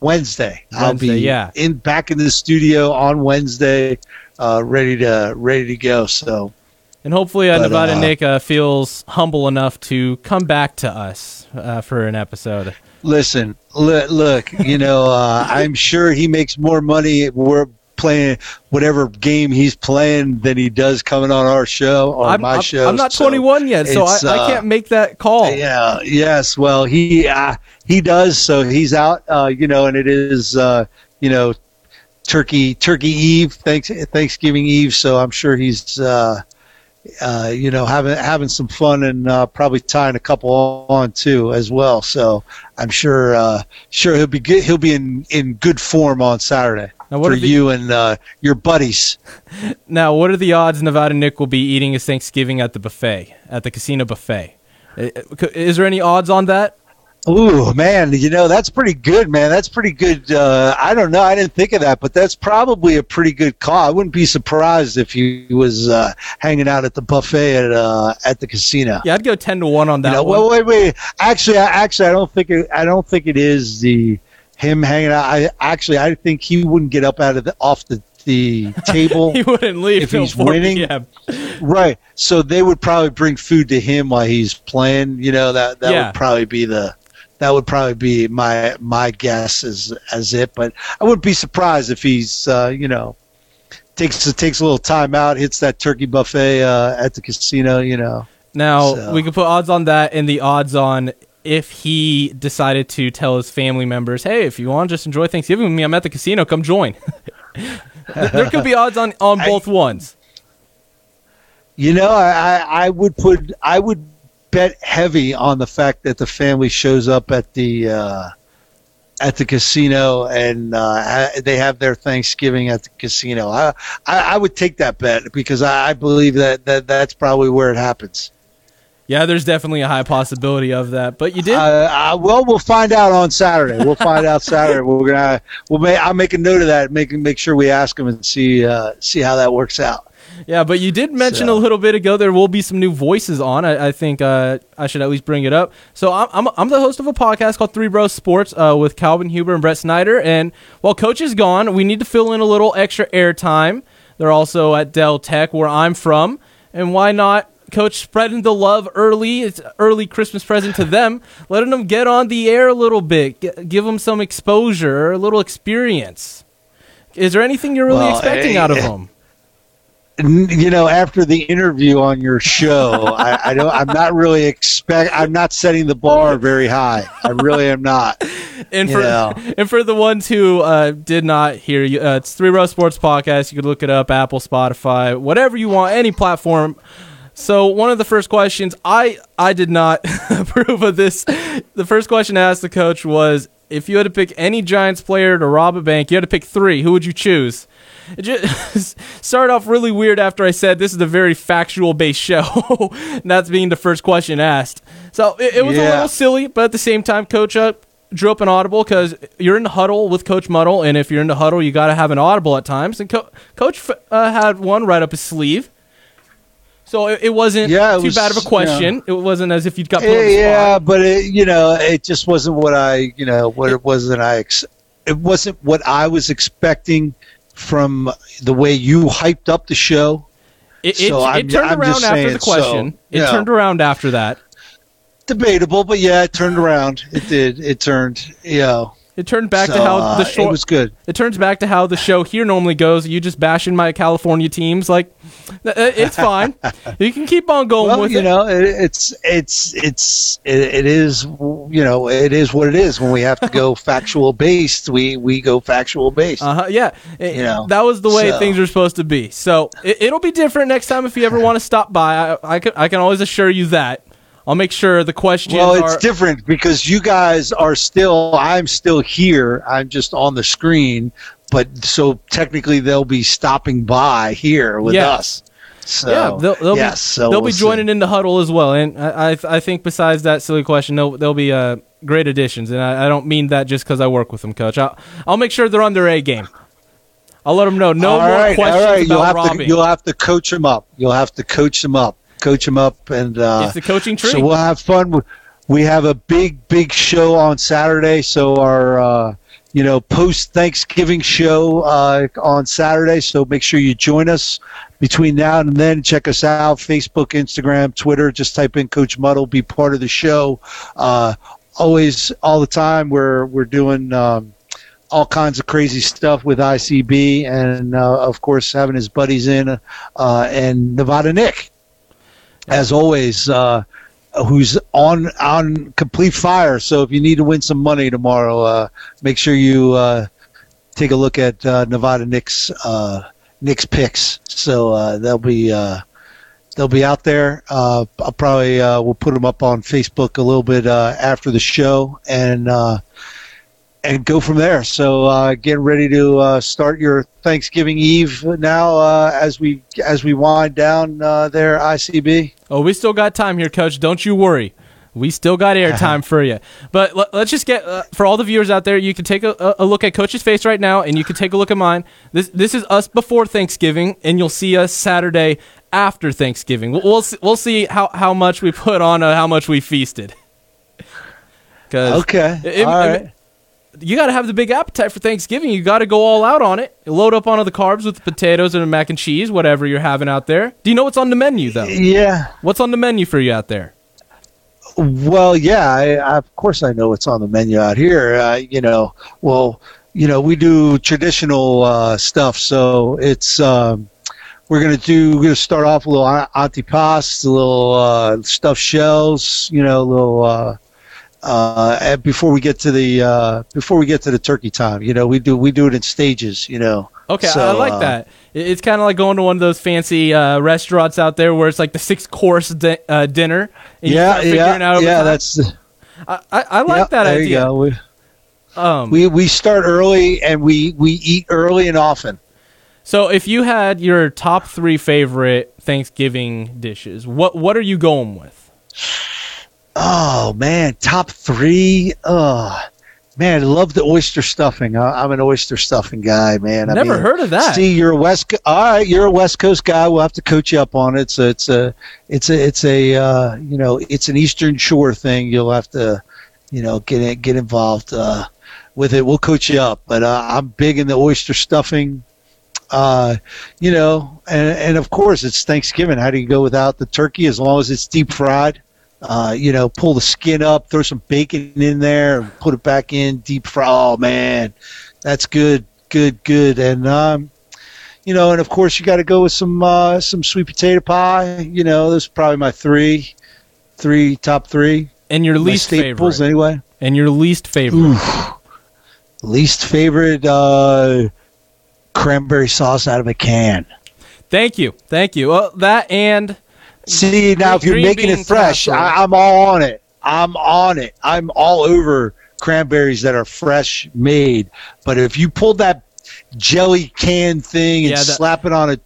Wednesday. I'll Wednesday, be yeah. in back in the studio on Wednesday, uh, ready to ready to go. So And hopefully, uh, But, Nevada uh, Nick uh, feels humble enough to come back to us uh, for an episode. listen, look, look you know, uh, I'm sure he makes more money. We're playing whatever game he's playing than he does coming on our show or I'm, my I'm, show. I'm not So 21 yet, so I, it's, I uh, can't make that call. Yeah. Yes. Well, he uh, he does. So he's out. Uh, you know, and it is uh, you know Turkey Turkey Eve, thanks Thanksgiving Eve. So I'm sure he's uh, uh, you know having having some fun and uh, probably tying a couple on too as well. So I'm sure uh, sure he'll be good. He'll be in in good form on Saturday Now, what for the- you and uh, your buddies. Now, what are the odds Nevada Nick will be eating his Thanksgiving at the buffet, at the casino buffet? Uh, Is there any odds on that? Ooh, man, you know that's pretty good, man. That's pretty good. Uh, I don't know. I didn't think of that, but that's probably a pretty good call. I wouldn't be surprised if he was uh, hanging out at the buffet at uh, at the casino. Yeah, I'd go 10 to 1 on that You know, one. well, wait, wait. Actually, I, actually, I don't think it, I don't think it is the him hanging out. I actually, I think he wouldn't get up out of the off the the table. he wouldn't leave if he's winning-. Right. So they would probably bring food to him while he's playing. You know that that Yeah. would probably be the that would probably be my my guess as as it. But I wouldn't be surprised if he's uh, you know takes takes a little time out, hits that turkey buffet uh, at the casino. You know. Now, So- we can put odds on that and the odds on if he decided to tell his family members, hey, if you want to just enjoy Thanksgiving with me, I'm at the casino, come join. There could be odds on, on I- both ones. You know, I, I, I would put I would bet heavy on the fact that the family shows up at the uh, at the casino and uh, ha- they have their Thanksgiving at the casino. I, I, I would take that bet because I, I believe that, that that's probably where it happens. Yeah, there's definitely a high possibility of that. But you did. Uh, uh, well, we'll find out on Saturday. We'll find out Saturday. We're gonna we'll make I'll make a note of that. Make make sure we ask them and see uh, see how that works out. Yeah, but you did mention So- a little bit ago there will be some new voices on. I, I think uh, I should at least bring it up. So I'm, I'm, I'm the host of a podcast called Three Bros Sports uh, with Calvin Huber and Brett Snyder. And while Coach is gone, we need to fill in a little extra airtime. They're also at Del Tech, where I'm from. And why not, Coach, spreading the love early? It's early Christmas present to them, letting them get on the air a little bit, G- give them some exposure, a little experience. Is there anything you're really Well, expecting eh, out of eh, them? You know, after the interview on your show, I, I don't. I'm not really expect. I'm not setting the bar very high. I really am not. and for Yeah. and for the ones who uh, did not hear you, uh, it's Three Bros Sports Podcast. You could look it up, Apple, Spotify, whatever you want, any platform. So one of the first questions I I did not approve of this. The first question I asked the coach was, if you had to pick any Giants player to rob a bank, you had to pick three. Who would you choose? It just started off really weird after I said this is a very factual based show. and that's being the first question asked. So it, it was a little silly, but at the same time, Coach uh, drew up an audible because you're in the huddle with Coach Muddle, and if you're in the huddle, you got to have an audible at times. And Co- Coach uh, had one right up his sleeve. So it, it wasn't Yeah, it too was, bad of a question. It wasn't as if you'd got put Yeah, yeah, but it, you know, it just wasn't what I, you know, what it wasn't. I. Ex- it wasn't what I was expecting from the way you hyped up the show. It, it, So it I'm- turned I'm around just after saying, the question. so, it yeah. turned around after that. Debatable, but yeah, it turned around. It did. It turned. You know, It turned back to how uh, the show. it was good. It turns back to how the show here normally goes. You just bashing my California teams, like uh, it's fine. you can keep on going Well, with you it. know, it, it's it's it's it, it is you know it is what it is. When we have to go factual based, we we go factual based. Uh huh. Yeah. It- You know, that was the way so- things were supposed to be. So it, it'll be different next time if you ever want to stop by. I, I can I can always assure you that. I'll make sure the questions Well, it's are. different because you guys are still. I'm still here. I'm just on the screen, but so technically they'll be stopping by here with Yeah. us. So yeah, they'll, they'll yes, be so they'll we'll be see. joining in the huddle as well, and I I, I think besides that silly question, they'll they'll be uh, great additions, and I, I don't mean that just because I work with them, Coach. I'll I'll make sure they're on their A game. I'll let them know no All more right, questions all right. You'll about have robbing. to you'll have to coach them up. You'll have to coach them up. Coach them up, and uh, it's the coaching tree. so we'll have fun. We have a big big show on Saturday. So our uh, you know post Thanksgiving show uh, on Saturday. So make sure you join us between now and then. Check us out: Facebook, Instagram, Twitter. Just type in Coach Muddle. Be part of the show. Uh, always, all the time. We're we're doing. Um, all kinds of crazy stuff with ICB, and uh, of course having his buddies in, uh, and Nevada Nick, as always, uh, who's on on complete fire. So if you need to win some money tomorrow, uh, make sure you uh, take a look at uh, Nevada Nick's uh, Nick's picks. So uh, they'll be. They'll be out there. I'll probably we'll put them up on Facebook a little bit after the show, and and go from there. So uh, getting ready to uh, start your Thanksgiving Eve now uh, as we as we wind down uh, there ICB. Oh, we still got time here, Coach. Don't you worry. We still got airtime for you. But let, us just get uh, for all the viewers out there. You can take a, a- look at Coach's face right now, and you can take a look at mine. This this is us before Thanksgiving, and you'll see us Saturday after Thanksgiving. We'll we'll, see- we'll see how, how much we put on, uh, how much we feasted Okay, it- all it- right. You got to have the big appetite for Thanksgiving. You got to go all out on it. Load up on the carbs with the potatoes and the mac and cheese, whatever you're having out there. Do you know what's on the menu though? Yeah. What's on the menu for you out there? Well, yeah. I, I, of course, I know what's on the menu out here. Uh, you know, well, you know, we do traditional uh, stuff, so it's. Um, we're gonna do. We're gonna start off a little a- antipas, a little uh, stuffed shells. You know, a little. Uh, and before we get to the uh, before we get to the turkey time, you know, we do we do it in stages. You know. Okay, So, I like uh, that. It's kind of like going to one of those fancy uh, restaurants out there where it's like the six course di- uh, dinner. And you Yeah, figuring yeah, yeah. time. That's I, I, I like yeah, that there idea. You go. We, Um, we we start early and we we eat early and often. so, if you had your top three favorite Thanksgiving dishes, what what are you going with? Oh man, top three. Oh man, I love the oyster stuffing. I, I'm an oyster stuffing guy, man. I Never mean, heard of that. See, you're a West. All right, you're a West Coast guy. We'll have to coach you up on it. So it's a, it's a, it's a, uh, you know, it's an Eastern Shore thing. You'll have to, you know, get in, get involved uh, with it. We'll coach you up. But uh, I'm big in the oyster stuffing. Uh, you know, and and of course it's Thanksgiving. How do you go without the turkey? As long as it's deep fried. Uh, you know, pull the skin up, throw some bacon in there, and put it back in deep fry. Oh man, that's good, good, good. And um, you know, and of course you got to go with some uh, some sweet potato pie. You know, those are probably my three, three top three. And your least staples favorite. anyway. And your least favorite. Oof. Least favorite uh, cranberry sauce out of a can. Thank you, thank you. Well, that and See now, if you're Green making it fresh. I, I'm all on it. I'm on it. I'm all over cranberries that are fresh made. But if you pull that jelly can thing and Yeah, that- slap it on a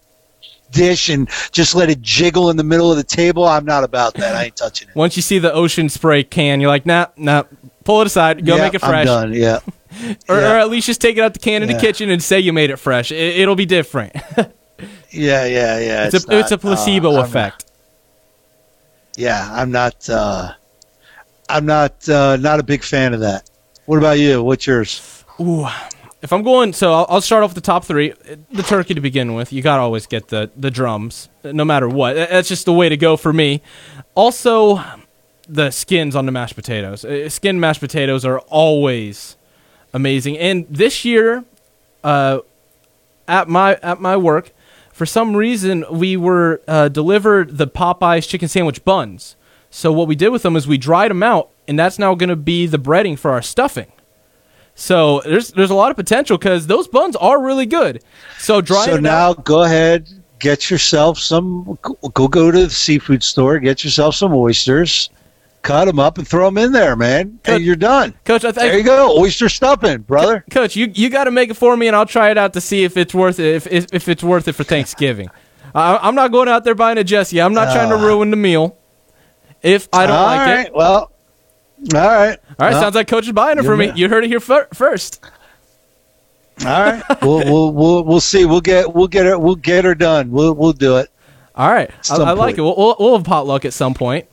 dish and just let it jiggle in the middle of the table, I'm not about that. I ain't touching it. once you see the ocean spray can, you're like, nah, nah. Pull it aside. Go Yeah, make it fresh. I'm done. Yeah. Or, Yeah. or at least just take it out the can in the kitchen and say you made it fresh. It, it'll be different. Yeah, yeah, yeah. it's, a, it's a placebo uh, effect. Yeah, I'm not. Uh, I'm not. Uh, not a big fan of that. What about you? What's yours? Ooh. If I'm going, so I'll, I'll start off the top three. The turkey to begin with. You got to always get the, the drums, no matter what. That's just the way to go for me. Also, the skins on the mashed potatoes. Uh, Skin mashed potatoes are always amazing. And this year, uh, at my at my work, for some reason we were uh, delivered the Popeyes chicken sandwich buns. So what we did with them is we dried them out and that's now going to be the breading for our stuffing. So there's there's a lot of potential because those buns are really good. So dry So now out. go ahead, get yourself some. Go go to the seafood store, get yourself some oysters, cut them up, and throw them in there, man, Coach- and you're done. Coach, I There you go, oyster stuffing, brother. Coach, you you got to make it for me, and I'll try it out to see if it's worth it. If if, if it's worth it for Thanksgiving. I, I'm not going out there buying a Jesse. I'm not trying to ah. ruin the meal. If I don't like right, it, well, all right, all right. Well, sounds like Coach is buying it for me. You heard it here fir- first. all right. we'll, we'll we'll we'll see. We'll get we'll get her we'll get her done. We'll we'll do it. All right, I, I like it. We'll, we'll, we'll have potluck at some point.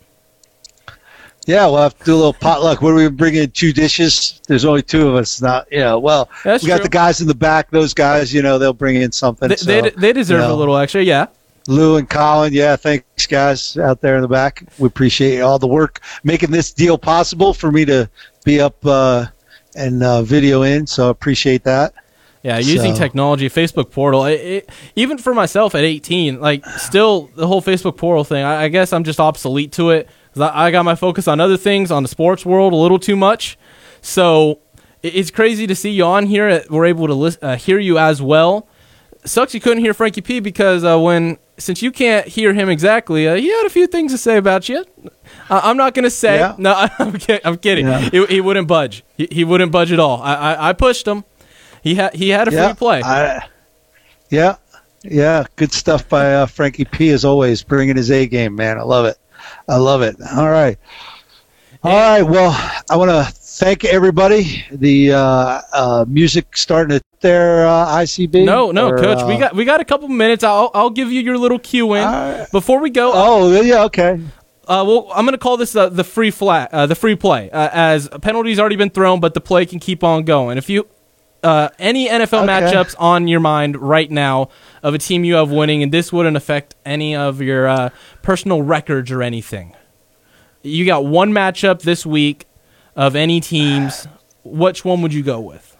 Yeah, we'll have to do a little potluck. What are we bringing? Two dishes. There's only two of us. Not you know. Well, That's we got true. the guys in the back. Those guys, you know, they'll bring in something. They, so, they, they deserve you know. a little extra. Yeah. Lou and Colin, yeah, thanks guys out there in the back. We appreciate all the work making this deal possible for me to be up uh, and uh, video in. So I appreciate that. Yeah, using So- technology, Facebook portal. It, it, even for myself at 18, like still the whole Facebook portal thing. I, I guess I'm just obsolete to it I, I got my focus on other things on the sports world a little too much. So it's crazy to see you on here. Uh, We're able to lis- uh, hear you as well. Sucks you couldn't hear Frankie P because uh, when since you can't hear him exactly, uh, he had a few things to say about you. I'm not gonna say. Yeah. No, I'm, kid- I'm kidding. Yeah. He, he wouldn't budge. He, he wouldn't budge at all. I, I, I pushed him. He had he had a yeah, free play. I, yeah, yeah, good stuff by uh, Frankie P. As always, bringing his A game, man. I love it. I love it. All right, all right. Well, I want to thank everybody. The uh, uh, music starting at there, uh, ICB. no, no, Or, coach. we uh, got we got a couple minutes. I'll I'll give you your little cue in right. before we go. Oh, yeah, okay. Uh, well, I'm going to call this uh, the free flat, uh, the free play, uh, as a penalty's already been thrown, but the play can keep on going. If you uh, any NFL Okay. matchups on your mind right now of a team you have winning, and this wouldn't affect any of your uh, personal records or anything. You got one matchup this week of any teams. Which one would you go with?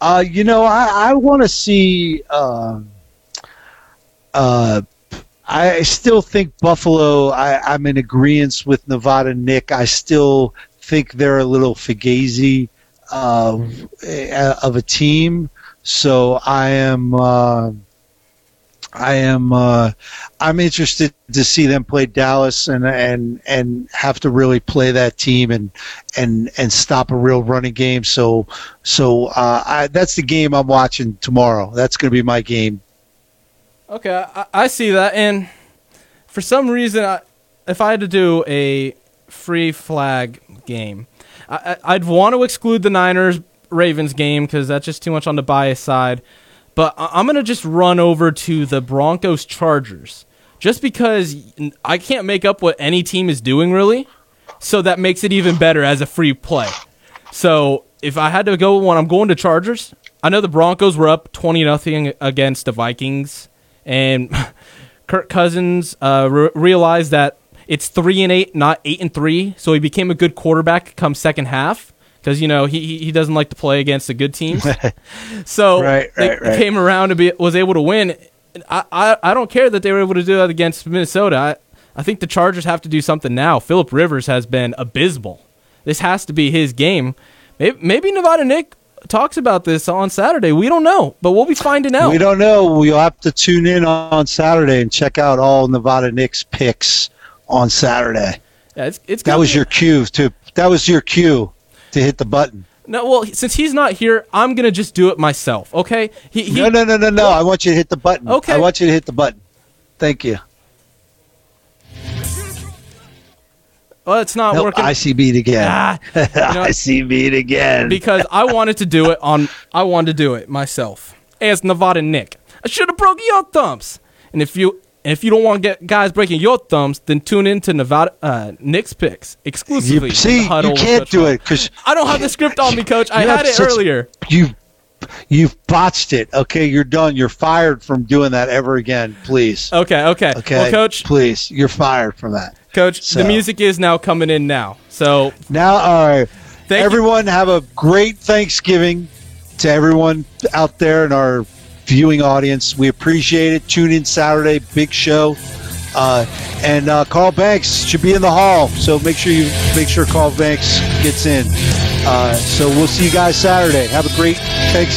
Uh, you know, I, I want to see. Um, uh, I still think Buffalo. I, I'm in agreement with Nevada Nick. I still think they're a little fugazi uh, of a team. So I am. Uh, I am. Uh, I'm interested to see them play Dallas and and and have to really play that team and and and stop a real running game. So so uh, I, that's the game I'm watching tomorrow. That's going to be my game. Okay, I, I see that, and for some reason, I, if I had to do a free flag game, I, I'd want to exclude the Niners Ravens game because that's just too much on the bias side. But I- I'm gonna just run over to the Broncos Chargers, just because I can't make up what any team is doing really, so that makes it even better as a free play. So if I had to go when I'm going to Chargers, I know the Broncos were up twenty nothing against the Vikings, and Kirk Cousins uh, re- realized that it's three and eight, not eight and three. So he became a good quarterback come second half because you know he he- he doesn't like to play against the good teams. so Right, they right, right. came around and be, was able to win. I, I I don't care that they were able to do that against Minnesota. I, I think the Chargers have to do something now. Philip Rivers has been abysmal. This has to be his game. Maybe, maybe Nevada Nick talks about this on Saturday. We don't know, but we'll be finding out. We don't know. We'll have to tune in on Saturday and check out all Nevada Nick's picks on Saturday. Yeah, it's, it's That was your cue to. That was your cue to hit the button. no. Well, since he's not here, I'm gonna just do it myself. Okay? He, he, No, no, no, no, no. I want you to hit the button. Okay. I want you to hit the button. Thank you. Well, it's not Nope, working. ICB'd again. Ah, you know, ICB'd again. because I wanted to do it on. I wanted to do it myself as Nevada Nick. I should have broke your thumbs. And if you and if you don't want to get guys breaking your thumbs, then tune in to Nevada uh, Nick's picks exclusively. you see, you can't do it because I don't have the script on me, Coach. I had it such- earlier. you you've botched it. Okay, you're done. You're fired from doing that ever again. Please. Okay, okay. Okay, Well, Coach, Please, you're fired from that. Coach, So- the music is now coming in now. So Now, all right. Thank you. everyone, have a great Thanksgiving to everyone out there in our viewing audience. We appreciate it. Tune in Saturday, big show. Uh, and uh, Carl Banks should be in the hall, so make sure you make sure Carl Banks gets in. Uh, so we'll see you guys Saturday. Have a great Thanksgiving.